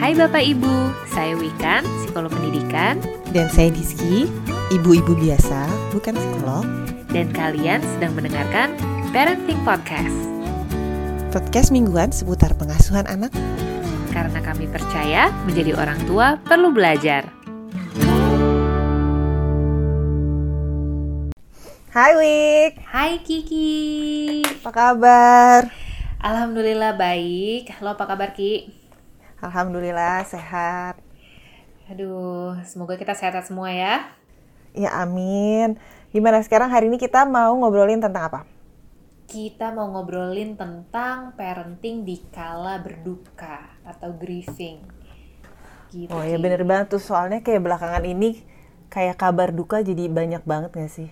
Hai Bapak Ibu, saya Wikan, psikolog pendidikan, Dan saya Diski, ibu-ibu biasa, bukan psikolog. dan kalian sedang mendengarkan Parenting Podcast. Podcast mingguan seputar pengasuhan anak. Karena kami percaya menjadi orang tua perlu belajar. Hai Wik, Hai Kiki, apa kabar? Alhamdulillah baik. Lo apa kabar Ki? Alhamdulillah sehat. Aduh, semoga kita sehat semua ya. Ya amin. Gimana sekarang hari ini kita mau ngobrolin tentang apa? Kita mau ngobrolin tentang parenting di kala berduka atau grieving. Gitu, Oh ya bener banget tuh soalnya kayak belakangan ini kayak kabar duka jadi banyak banget gak sih?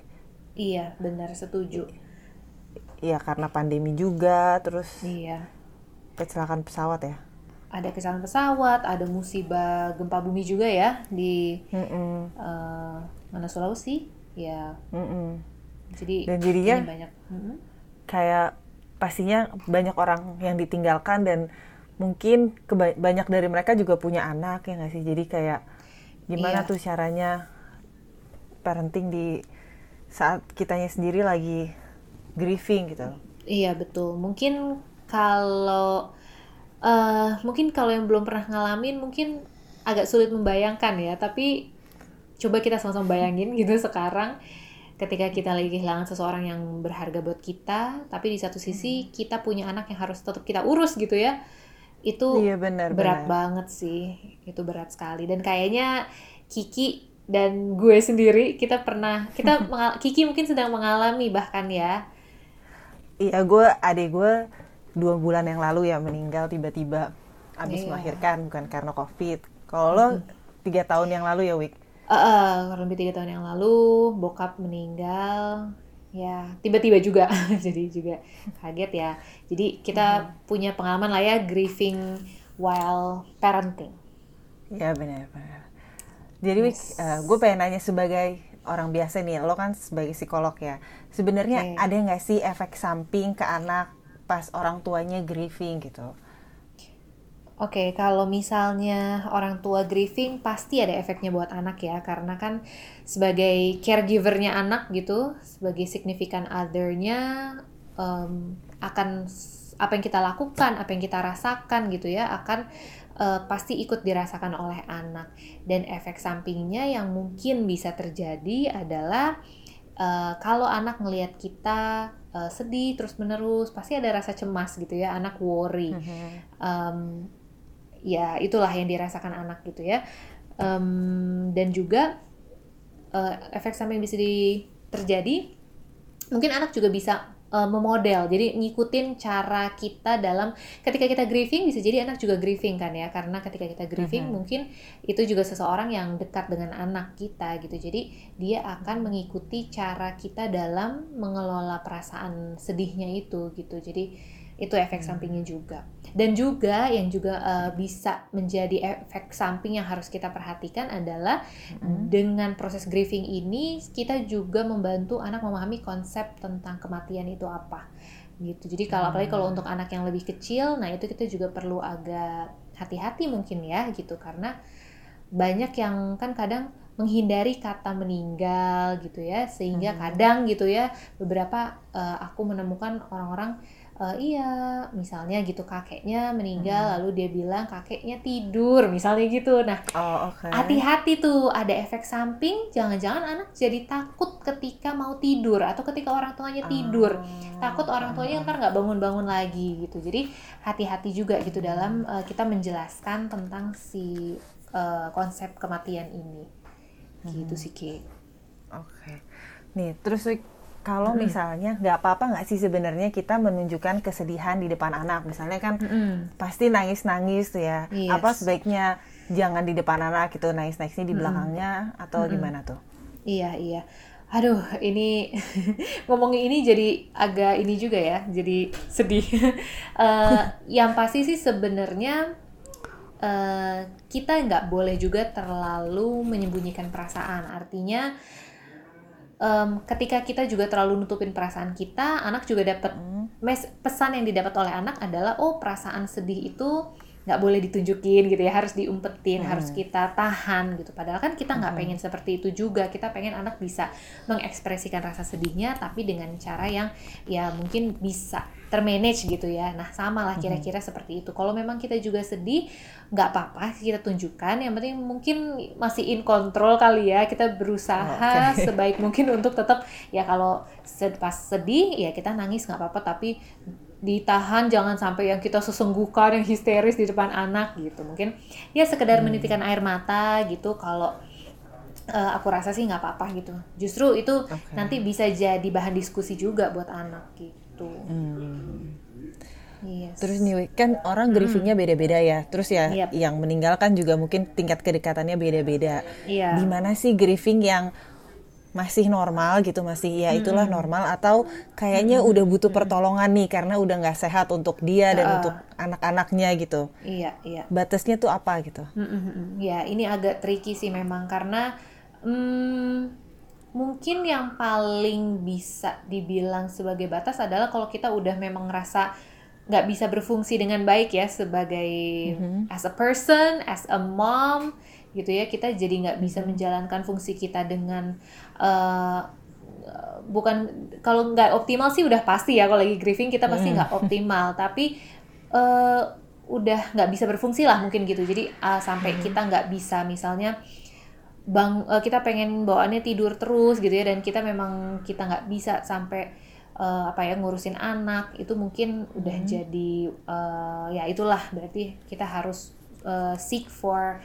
Iya, benar setuju. Ya karena pandemi juga, terus Iya. kecelakaan pesawat ya. Ada kecelakaan pesawat, ada musibah gempa bumi juga ya di Mm-mm, eh, mana Sulawesi. Ya, mm-mm. jadi Dan jadinya banyak. Mm-mm. kayak pastinya banyak orang yang ditinggalkan dan mungkin banyak dari mereka juga punya anak ya nggak sih jadi kayak gimana Iya. tuh caranya parenting di saat kitanya sendiri lagi grieving gitu Iya betul. Mungkin kalau eh mungkin kalau yang belum pernah ngalamin mungkin agak sulit membayangkan ya. Tapi coba kita sama-sama bayangin gitu sekarang ketika kita lagi kehilangan seseorang yang berharga buat kita, tapi di satu sisi kita punya anak yang harus tetap kita urus gitu ya. Itu iya benar berat benar banget sih. Itu berat sekali. Dan kayaknya Kiki dan gue sendiri kita pernah kita Kiki mungkin sedang mengalami bahkan ya. iya gue adik gue dua bulan yang lalu ya meninggal tiba-tiba abis Iya. melahirkan bukan karena covid kalau lo tiga tahun yang lalu ya Wik Eh, eh, kurang lebih tiga tahun yang lalu bokap meninggal ya tiba-tiba juga jadi juga kaget ya jadi kita punya pengalaman lah ya grieving while parenting Ya benar benar. Jadi Wik, gue pengen nanya sebagai orang biasa nih, lo kan sebagai psikolog ya. Sebenarnya Oke. ada nggak sih efek samping ke anak pas orang tuanya grieving gitu? Oke, kalau misalnya orang tua grieving pasti ada efeknya buat anak ya, karena kan sebagai caregivernya anak gitu, sebagai significant other-nya em, akan apa yang kita lakukan, apa yang kita rasakan gitu ya, akan eh, pasti ikut dirasakan oleh anak. Dan efek sampingnya yang mungkin bisa terjadi adalah eh, kalau anak ngelihat kita eh, sedih terus menerus, pasti ada rasa cemas gitu ya, anak worry. Um, ya itulah yang dirasakan anak gitu ya. Um, dan juga uh, efek samping bisa di, terjadi mungkin anak juga bisa uh, memodel. Jadi ngikutin cara kita dalam ketika kita grieving bisa jadi anak juga grieving kan ya? Karena ketika kita grieving Mhm. mungkin itu juga seseorang yang dekat dengan anak kita gitu. Jadi dia akan mengikuti cara kita dalam mengelola perasaan sedihnya itu gitu. Jadi itu efek sampingnya juga. Dan juga yang juga uh, bisa menjadi efek samping yang harus kita perhatikan adalah Mm-mm. dengan proses grieving ini kita juga membantu anak memahami konsep tentang kematian itu apa gitu. Jadi kalau apalagi kalau untuk anak yang lebih kecil nah itu kita juga perlu agak hati-hati mungkin ya gitu. Karena banyak yang kan kadang menghindari kata meninggal gitu ya. Sehingga Mhm. kadang gitu ya beberapa eh, aku menemukan orang-orang eh, iya misalnya gitu kakeknya meninggal Mhm. lalu dia bilang kakeknya tidur misalnya gitu. Nah Oh oke. hati-hati tuh ada efek samping jangan-jangan anak jadi takut ketika mau tidur atau ketika orang tuanya tidur. Oh, takut orang tuanya ntar nggak bangun-bangun lagi gitu. Jadi hati-hati juga gitu dalam uh, kita menjelaskan tentang si uh, konsep kematian ini. Gitu sih Ki. Oke. Nih terus Kalau misalnya nggak apa-apa nggak sih sebenarnya kita menunjukkan kesedihan di depan anak, misalnya kan pasti nangis-nangis tuh ya. Yes. Apa sebaiknya jangan di depan anak gitu nangis-nangisnya di belakangnya atau gimana tuh? iya iya. Aduh ini ngomongin ini jadi agak ini juga ya jadi sedih. Eh, yang pasti sih sebenarnya eh, kita nggak boleh juga terlalu menyembunyikan perasaan. Artinya em, ketika kita juga terlalu nutupin perasaan kita, anak juga dapat mes- pesan yang didapat oleh anak adalah oh perasaan sedih itu nggak boleh ditunjukin gitu ya harus diumpetin hmm. harus kita tahan gitu padahal kan kita nggak hmm. pengen seperti itu juga kita pengen anak bisa mengekspresikan rasa sedihnya tapi dengan cara yang ya mungkin bisa termanage gitu ya nah sama lah kira-kira hmm. seperti itu kalau memang kita juga sedih nggak apa-apa kita tunjukkan yang penting mungkin masih in control kali ya kita berusaha okay. sebaik mungkin untuk tetap ya kalau pas sedih ya kita nangis nggak apa-apa tapi ditahan jangan sampai yang kita sesenggukan yang histeris di depan anak gitu mungkin ya sekedar hmm. menitikan air mata gitu kalau uh, aku rasa sih nggak apa-apa gitu justru itu okay. nanti bisa jadi bahan diskusi juga buat anak gitu hmm. Yes. Terus nih kan orang grievingnya beda-beda ya. Terus ya yep. yang meninggal kan juga mungkin tingkat kedekatannya beda-beda. Yeah. Gimana sih grieving yang masih normal gitu masih ya itulah -hmm. normal atau kayaknya -hmm. udah butuh pertolongan nih karena udah nggak sehat untuk dia dan uh, untuk anak-anaknya gitu iya iya batasnya tuh apa gitu -hmm. ya ini agak tricky sih memang karena hmm, mungkin yang paling bisa dibilang sebagai batas adalah kalau kita udah memang ngerasa nggak bisa berfungsi dengan baik ya sebagai -hmm. as a person as a mom gitu ya kita jadi nggak bisa menjalankan fungsi kita dengan uh, bukan kalau nggak optimal sih udah pasti ya kalau lagi grieving kita pasti nggak optimal. Tapi uh, udah nggak bisa berfungsi lah mungkin gitu. Jadi uh, sampai kita nggak bisa misalnya bang uh, kita pengen bawaannya tidur terus gitu ya dan kita memang kita nggak bisa sampai uh, apa ya ngurusin anak itu mungkin udah hmm. jadi uh, ya itulah. Berarti kita harus uh, seek for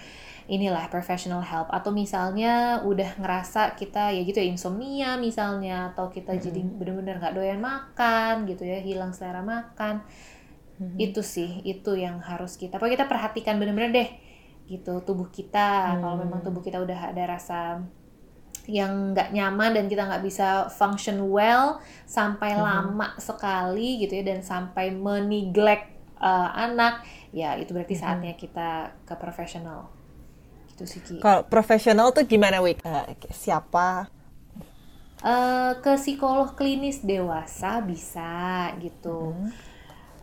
inilah professional help atau misalnya udah ngerasa kita ya gitu ya insomnia misalnya atau kita hmm. jadi bener-bener nggak doyan makan gitu ya hilang selera makan hmm. itu sih itu yang harus kita pokoknya kita perhatikan bener-bener deh gitu tubuh kita hmm. kalau memang tubuh kita udah ada rasa yang nggak nyaman dan kita nggak bisa function well sampai hmm. lama sekali gitu ya dan sampai meneglect uh, anak ya itu berarti saatnya kita ke profesional gitu sih Ki. Kalau profesional tuh gimana Wik? Uh, siapa? Uh, ke psikolog klinis dewasa bisa gitu. Hmm.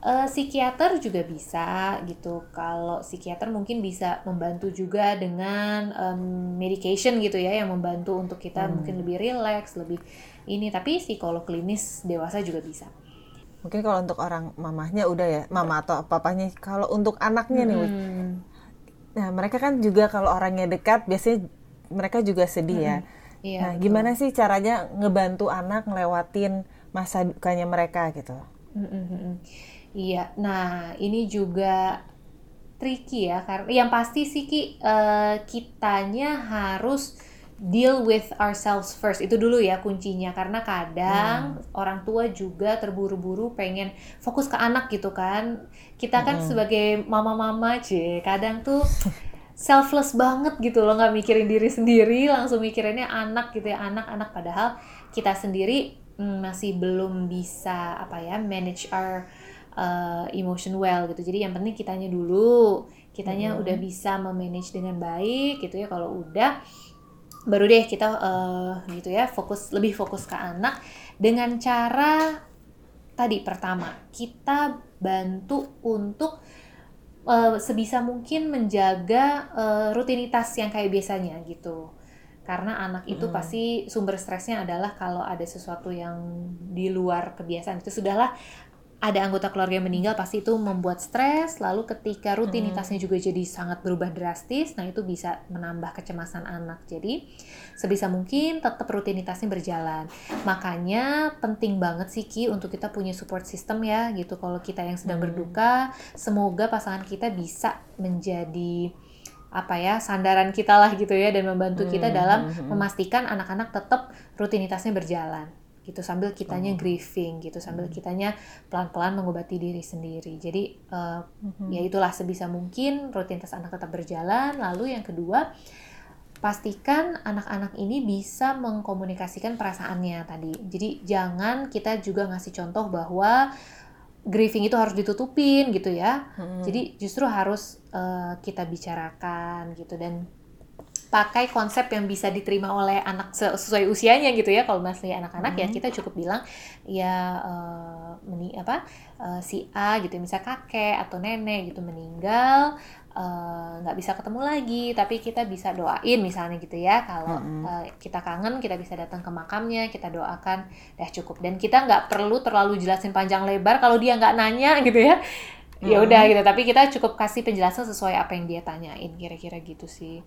Uh, psikiater juga bisa gitu. Kalau psikiater mungkin bisa membantu juga dengan um, medication gitu ya yang membantu untuk kita hmm. mungkin lebih rileks, lebih ini. Tapi psikolog klinis dewasa juga bisa. Mungkin kalau untuk orang mamahnya udah ya, mama atau papanya. Kalau untuk anaknya hmm. nih, Wik, Nah, mereka kan juga kalau orangnya dekat biasanya mereka juga sedih ya. Iya, nah, betul. gimana sih caranya ngebantu anak ngelewatin masa dukanya mereka gitu? Iya, nah ini juga tricky ya karena yang pasti sih ki uh, kitanya harus deal with ourselves first. Itu dulu ya kuncinya. Karena kadang hmm. orang tua juga terburu-buru pengen fokus ke anak gitu kan. Kita kan hmm. sebagai mama-mama cie kadang tuh selfless banget gitu loh. Nggak mikirin diri sendiri. Langsung mikirinnya anak gitu ya. Anak-anak. Padahal kita sendiri hmm, masih belum bisa apa ya manage our uh, emotion well gitu. Jadi yang penting kitanya dulu. Kitanya hmm. udah bisa memanage dengan baik gitu ya. Kalau udah baru deh kita uh, gitu ya fokus lebih fokus ke anak dengan cara tadi pertama kita bantu untuk uh, sebisa mungkin menjaga uh, rutinitas yang kayak biasanya gitu karena anak itu hmm. pasti sumber stresnya adalah kalau ada sesuatu yang di luar kebiasaan itu sudahlah ada anggota keluarga yang meninggal pasti itu membuat stres lalu ketika rutinitasnya hmm. juga jadi sangat berubah drastis nah itu bisa menambah kecemasan anak jadi sebisa mungkin tetap rutinitasnya berjalan makanya penting banget sih Ki untuk kita punya support system ya gitu kalau kita yang sedang hmm. berduka semoga pasangan kita bisa menjadi apa ya sandaran kita lah gitu ya dan membantu kita hmm. dalam hmm, hmm. memastikan anak-anak tetap rutinitasnya berjalan gitu sambil kitanya oh. grieving gitu sambil hmm. kitanya pelan-pelan mengobati diri sendiri jadi uh, hmm. ya itulah sebisa mungkin rutinitas anak tetap berjalan lalu yang kedua pastikan anak-anak ini bisa mengkomunikasikan perasaannya tadi jadi jangan kita juga ngasih contoh bahwa grieving itu harus ditutupin gitu ya hmm. jadi justru harus uh, kita bicarakan gitu dan pakai konsep yang bisa diterima oleh anak sesuai usianya gitu ya. Kalau masih anak-anak hmm. ya kita cukup bilang ya uh, meni apa uh, si A gitu misal kakek atau nenek gitu meninggal nggak uh, bisa ketemu lagi tapi kita bisa doain misalnya gitu ya. Kalau mm-hmm. uh, kita kangen kita bisa datang ke makamnya kita doakan dah cukup. Dan kita nggak perlu terlalu jelasin panjang lebar kalau dia nggak nanya gitu ya. Ya udah gitu tapi kita cukup kasih penjelasan sesuai apa yang dia tanyain kira-kira gitu sih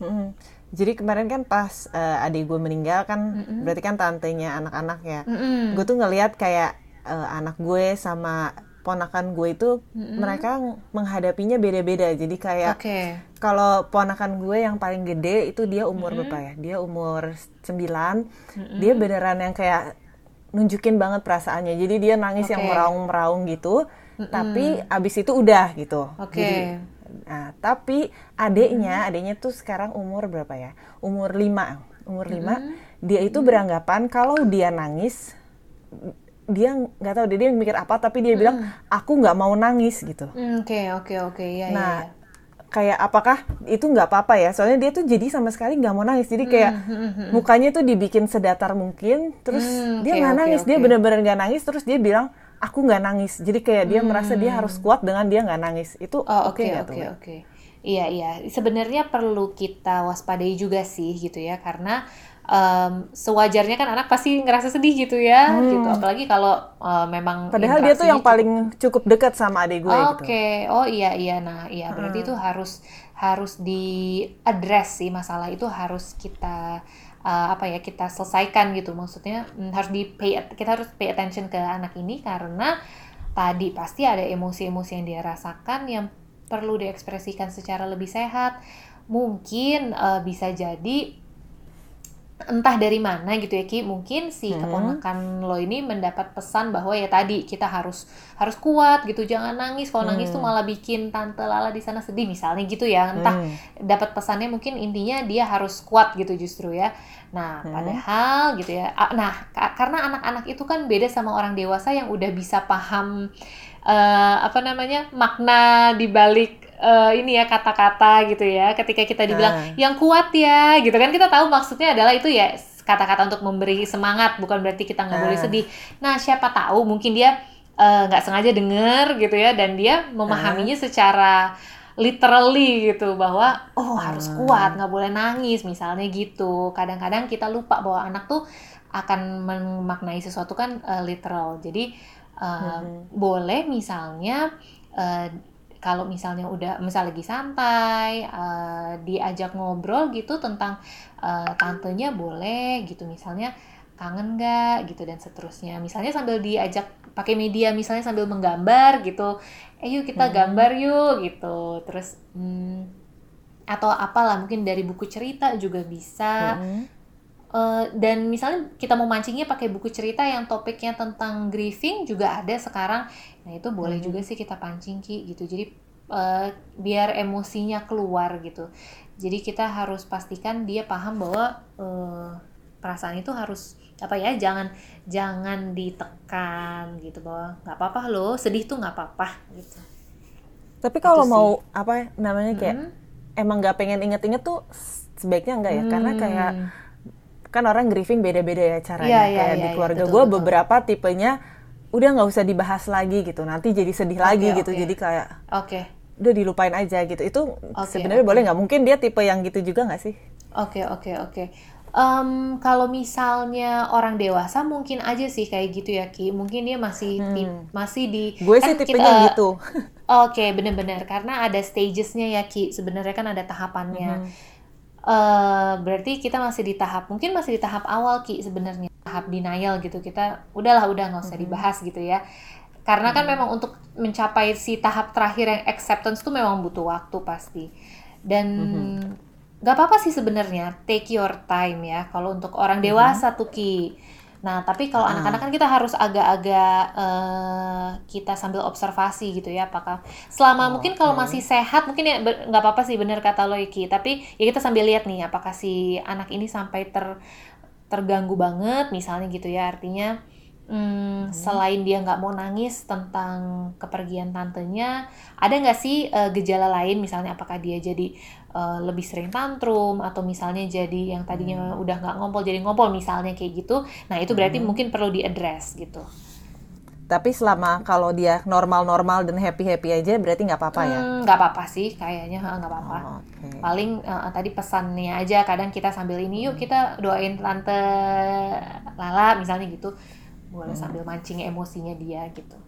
Hmm. Jadi kemarin kan pas uh, adik gue meninggal kan, mm-hmm. berarti kan tantenya anak-anak ya. Mm-hmm. Gue tuh ngeliat kayak uh, anak gue sama ponakan gue itu mm-hmm. mereka menghadapinya beda-beda. Jadi kayak okay. kalau ponakan gue yang paling gede itu dia umur mm-hmm. berapa ya? Dia umur 9. Mm-hmm. Dia beneran yang kayak nunjukin banget perasaannya. Jadi dia nangis okay. yang meraung-meraung gitu. Mm-hmm. Tapi abis itu udah gitu. Okay. Jadi Nah, tapi adiknya, adiknya tuh sekarang umur berapa ya? Umur 5. Umur 5. Hmm. Dia itu beranggapan kalau dia nangis dia nggak tahu dia, dia mikir apa tapi dia bilang aku nggak mau nangis gitu. Oke oke oke ya. Nah ya, ya. kayak apakah itu nggak apa-apa ya? Soalnya dia tuh jadi sama sekali nggak mau nangis. Jadi kayak hmm, mukanya tuh dibikin sedatar mungkin. Terus mm, dia nggak okay, nangis. Okay. Dia bener-bener nggak nangis. Terus dia bilang aku nggak nangis. Jadi kayak dia hmm. merasa dia harus kuat dengan dia nggak nangis. Itu oh, oke oke oke iya iya. Sebenarnya perlu kita waspadai juga sih gitu ya karena um, sewajarnya kan anak pasti ngerasa sedih gitu ya hmm. gitu. Apalagi kalau uh, memang padahal dia tuh yang paling cukup dekat sama adik gue oh, oke. Okay. oh iya iya. Nah iya. Berarti hmm. itu harus harus di address sih masalah itu harus kita uh, apa ya kita selesaikan gitu. Maksudnya hmm, harus di pay kita harus pay attention ke anak ini karena tadi pasti ada emosi-emosi yang dia rasakan yang perlu diekspresikan secara lebih sehat. Mungkin uh, bisa jadi entah dari mana gitu ya Ki mungkin si hmm. keponakan lo ini mendapat pesan bahwa ya tadi kita harus harus kuat gitu jangan nangis kalau hmm. nangis tuh malah bikin tante Lala di sana sedih misalnya gitu ya entah hmm. dapat pesannya mungkin intinya dia harus kuat gitu justru ya nah hmm. padahal gitu ya nah karena anak-anak itu kan beda sama orang dewasa yang udah bisa paham uh, apa namanya makna di balik uh, ini ya kata-kata gitu ya ketika kita dibilang uh. yang kuat ya gitu kan kita tahu maksudnya adalah itu ya kata-kata untuk memberi semangat bukan berarti kita nggak uh. boleh sedih nah siapa tahu mungkin dia eh, nggak uh, sengaja denger gitu ya dan dia memahaminya uh. secara literally gitu bahwa oh harus kuat nggak boleh nangis misalnya gitu kadang-kadang kita lupa bahwa anak tuh akan memaknai sesuatu kan uh, literal jadi uh, hmm. boleh misalnya uh, kalau misalnya udah misal lagi santai uh, diajak ngobrol gitu tentang uh, tantenya boleh gitu misalnya kangen nggak gitu dan seterusnya. Misalnya sambil diajak pakai media misalnya sambil menggambar gitu eh yuk kita hmm. gambar yuk gitu. Terus hmm, atau apalah mungkin dari buku cerita juga bisa. Hmm Uh, dan misalnya kita mau mancingnya pakai buku cerita yang topiknya tentang grieving juga ada sekarang. Nah itu boleh hmm. juga sih kita pancing ki gitu. Jadi uh, biar emosinya keluar gitu. Jadi kita harus pastikan dia paham bahwa uh, perasaan itu harus apa ya jangan jangan ditekan gitu. Bahwa nggak apa-apa loh sedih tuh nggak apa-apa gitu. Tapi kalau mau apa namanya kayak hmm. emang nggak pengen inget-inget tuh sebaiknya enggak ya? Hmm. karena kayak kan orang grieving beda-beda ya caranya yeah, yeah, kayak yeah, di iya, keluarga yeah, gue beberapa tipenya udah nggak usah dibahas lagi gitu nanti jadi sedih okay, lagi gitu jadi kayak oke okay. udah dilupain aja gitu itu okay, sebenarnya okay. boleh nggak mungkin dia tipe yang gitu juga nggak sih oke okay, oke okay, oke okay. Um, kalau misalnya orang dewasa mungkin aja sih kayak gitu ya Ki. Mungkin dia masih hmm. masih di Gue kan sih tipenya kita, gitu. Oke, okay, bener-bener karena ada stagesnya ya Ki. Sebenarnya kan ada tahapannya. Hmm uh, berarti kita masih di tahap mungkin masih di tahap awal ki sebenarnya. Tahap denial gitu. Kita udahlah udah nggak usah dibahas gitu ya. Karena kan memang untuk mencapai si tahap terakhir yang acceptance tuh memang butuh waktu pasti. Dan nggak apa-apa sih sebenarnya. Take your time ya. Kalau untuk orang dewasa tuh ki Nah, tapi kalau anak anak-anak kan kita harus agak-agak uh, kita sambil observasi gitu ya, apakah selama oh, mungkin kalau masih sehat mungkin ya nggak apa-apa sih bener kata lo Iki, tapi ya kita sambil lihat nih apakah si anak ini sampai ter terganggu banget misalnya gitu ya, artinya hmm, selain dia nggak mau nangis tentang kepergian tantenya, ada nggak sih uh, gejala lain misalnya apakah dia jadi uh, lebih sering tantrum atau misalnya jadi yang tadinya hmm. udah nggak ngompol jadi ngompol misalnya kayak gitu, nah itu berarti hmm. mungkin perlu diadres gitu. Tapi selama kalau dia normal-normal dan happy-happy aja berarti nggak apa-apa ya? Hmm, nggak apa-apa sih, kayaknya nggak apa-apa. Oh, okay. Paling uh, tadi pesannya aja kadang kita sambil ini yuk kita doain tante Lala misalnya gitu boleh hmm. sambil mancing emosinya dia gitu.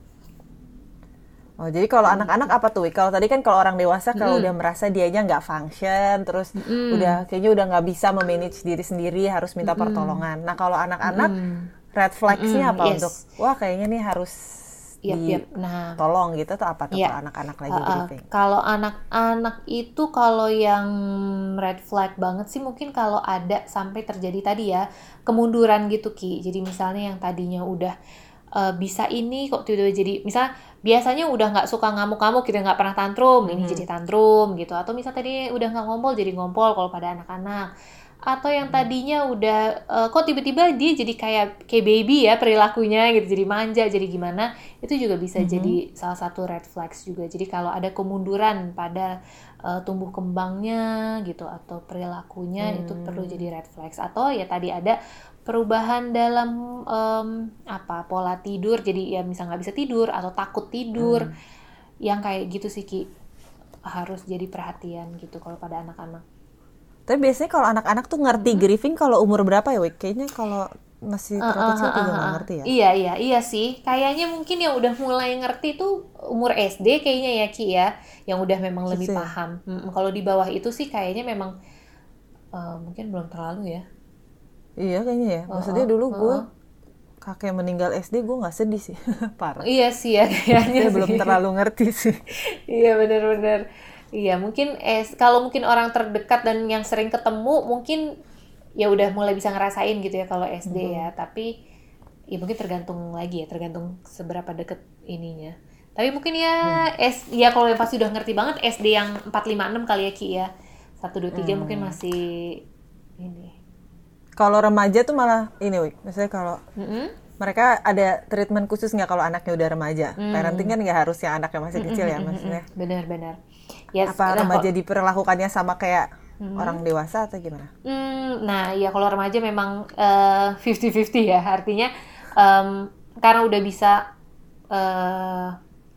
Oh jadi kalau hmm. anak-anak apa tuh? Kalau tadi kan kalau orang dewasa kalau hmm. udah merasa dianya nggak function, terus hmm. udah kayaknya udah nggak bisa memanage diri sendiri, harus minta hmm. pertolongan. Nah kalau anak-anak hmm. red flagsnya hmm. apa yes. untuk? Wah kayaknya nih harus yep, yep. Nah, tolong gitu tuh apa tuh yeah. kalau anak-anak lagi uh, uh, Kalau anak-anak itu kalau yang red flag banget sih mungkin kalau ada sampai terjadi tadi ya kemunduran gitu Ki. Jadi misalnya yang tadinya udah uh, bisa ini kok tiba-tiba jadi misal biasanya udah nggak suka ngamuk-ngamuk gitu nggak pernah tantrum ini hmm. jadi tantrum gitu atau misal tadi udah nggak ngompol jadi ngompol kalau pada anak-anak atau yang tadinya udah uh, kok tiba-tiba dia jadi kayak kayak baby ya perilakunya gitu jadi manja jadi gimana itu juga bisa mm -hmm. jadi salah satu red flags juga jadi kalau ada kemunduran pada uh, tumbuh kembangnya gitu atau perilakunya mm. itu perlu jadi red flags atau ya tadi ada perubahan dalam um, apa pola tidur jadi ya misal nggak bisa tidur atau takut tidur mm. yang kayak gitu sih ki harus jadi perhatian gitu kalau pada anak-anak tapi biasanya kalau anak-anak tuh ngerti hmm. grieving kalau umur berapa ya, Wik? Kayaknya kalau masih terlalu uh, uh, kecil uh, juga nggak ngerti ya? Iya, iya, iya sih. Kayaknya mungkin yang udah mulai ngerti tuh umur SD kayaknya ya, Ki ya. Yang udah memang lebih Kecil. paham. Hmm, kalau di bawah itu sih kayaknya memang uh, mungkin belum terlalu ya. Iya kayaknya ya. Maksudnya dulu uh, gue kakek meninggal SD gue nggak sedih sih parah iya sih ya kayaknya belum terlalu ngerti sih iya benar-benar Iya, mungkin eh kalau mungkin orang terdekat dan yang sering ketemu mungkin ya udah mulai bisa ngerasain gitu ya kalau SD hmm. ya, tapi ya mungkin tergantung lagi ya, tergantung seberapa deket ininya. Tapi mungkin ya hmm. S ya kalau yang pasti udah ngerti banget SD yang 4 5 6 kali ya Ki ya. 1 2 3 hmm. mungkin masih ini. Kalau remaja tuh malah ini, Wik. Misalnya kalau mm -hmm mereka ada treatment khusus nggak kalau anaknya udah remaja? Hmm. Parenting kan nggak harus yang anaknya masih kecil ya maksudnya. Benar-benar. Yes, Apa remaja diperlakukannya sama kayak hmm. orang dewasa atau gimana? Hmm, nah ya kalau remaja memang uh, eh, 50-50 ya. Artinya um, karena udah bisa uh,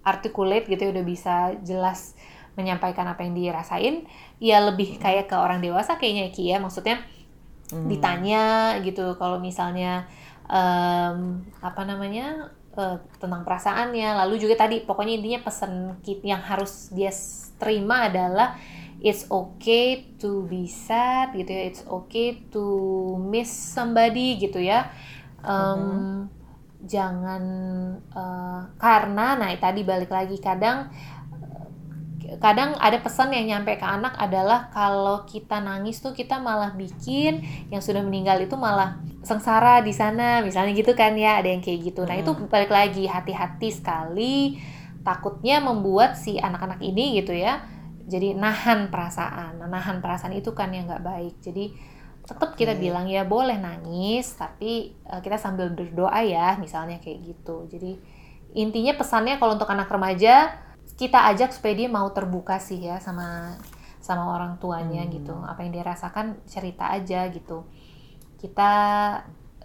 articulate gitu ya, udah bisa jelas menyampaikan apa yang dirasain, ya lebih kayak ke orang dewasa kayaknya Ki ya. Maksudnya hmm. ditanya gitu kalau misalnya um, apa namanya uh, tentang perasaannya lalu juga tadi pokoknya intinya pesan yang harus dia terima adalah it's okay to be sad gitu ya it's okay to miss somebody gitu ya um, -hmm. jangan uh, karena nah tadi balik lagi kadang kadang ada pesan yang nyampe ke anak adalah kalau kita nangis tuh kita malah bikin yang sudah meninggal itu malah sengsara di sana misalnya gitu kan ya ada yang kayak gitu nah itu hmm. balik lagi hati-hati sekali takutnya membuat si anak-anak ini gitu ya jadi nahan perasaan. Nah, nahan perasaan itu kan yang nggak baik. Jadi tetap kita bilang ya boleh nangis tapi uh, kita sambil berdoa ya misalnya kayak gitu. Jadi intinya pesannya kalau untuk anak remaja kita ajak supaya dia mau terbuka sih ya sama sama orang tuanya hmm. gitu. Apa yang dia rasakan cerita aja gitu. Kita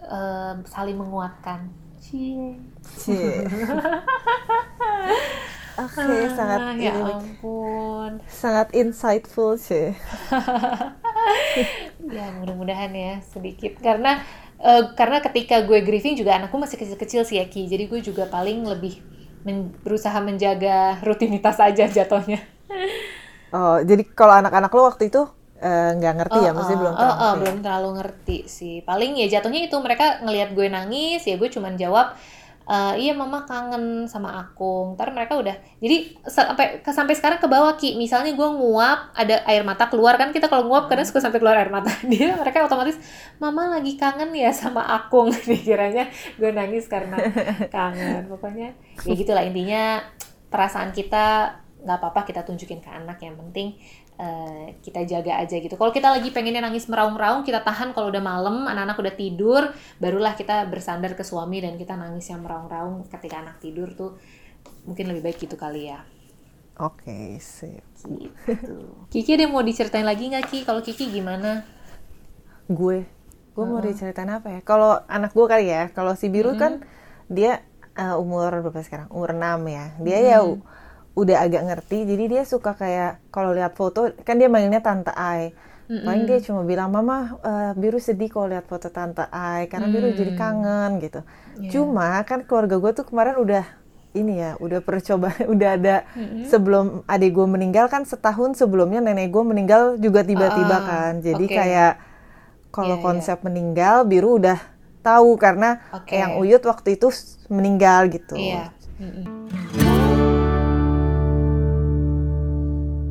uh, saling menguatkan. Cie. Cie Oke, okay, ah, sangat ya ini, ampun. Sangat insightful sih. ya, mudah-mudahan ya sedikit karena uh, karena ketika gue grieving juga anakku masih kecil-kecil sih ya Ki. Jadi gue juga paling lebih men berusaha menjaga rutinitas aja jatuhnya. Oh, jadi kalau anak-anak lo waktu itu eh, nggak uh, ngerti ya, oh, ya, maksudnya oh, belum terlalu oh, oh, belum terlalu ngerti sih. Paling ya jatuhnya itu mereka ngelihat gue nangis, ya gue cuman jawab uh, iya mama kangen sama aku. Ntar mereka udah jadi sampai sampai sekarang ke bawah ki. Misalnya gue nguap ada air mata keluar kan kita kalau nguap kadang suka sampai keluar air mata. Dia mereka otomatis mama lagi kangen ya sama aku. Pikirannya gue nangis karena kangen. Pokoknya ya gitulah intinya perasaan kita nggak apa-apa kita tunjukin ke anak. Yang penting uh, kita jaga aja gitu. Kalau kita lagi pengennya nangis meraung-raung, kita tahan kalau udah malam, anak-anak udah tidur, barulah kita bersandar ke suami dan kita nangis yang meraung-raung ketika anak tidur tuh mungkin lebih baik gitu kali ya. Oke, okay, sip. Gitu. Kiki ada mau diceritain lagi nggak Ki? Kalau Kiki gimana? Gue, gue mau diceritain apa ya? Kalau anak gue kali ya, kalau si biru -huh. kan dia uh, umur berapa sekarang? Umur 6 ya. Dia -huh. ya udah agak ngerti jadi dia suka kayak kalau lihat foto kan dia manggilnya tante Ai mm-hmm. paling dia cuma bilang mama uh, biru sedih kalau lihat foto tante Ai karena mm. biru jadi kangen gitu yeah. cuma kan keluarga gue tuh kemarin udah ini ya udah percoba udah ada mm-hmm. sebelum adik gue meninggal kan setahun sebelumnya nenek gue meninggal juga tiba-tiba uh, kan jadi okay. kayak kalau yeah, konsep yeah. meninggal biru udah tahu karena okay. yang Uyut waktu itu meninggal gitu. Yeah. Mm-hmm